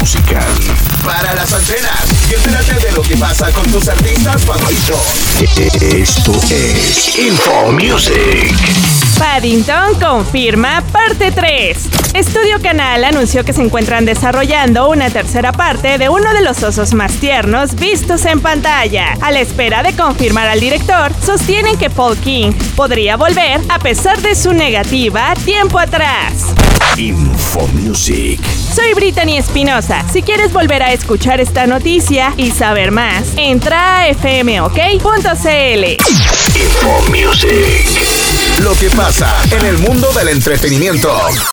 musical. Para las antenas y entérate de lo que pasa con tus artistas favoritos. Esto es Info Music. Paddington confirma parte 3. Estudio Canal anunció que se encuentran desarrollando una tercera parte de uno de los osos más tiernos vistos en pantalla. A la espera de confirmar al director, sostienen que Paul King podría volver a pesar de su negativa tiempo atrás. Info Music. Soy Brittany Espinosa. Si quieres volver a escuchar esta noticia y saber más, entra a fmok.cl. Info Music. Lo que pasa en el mundo del entretenimiento.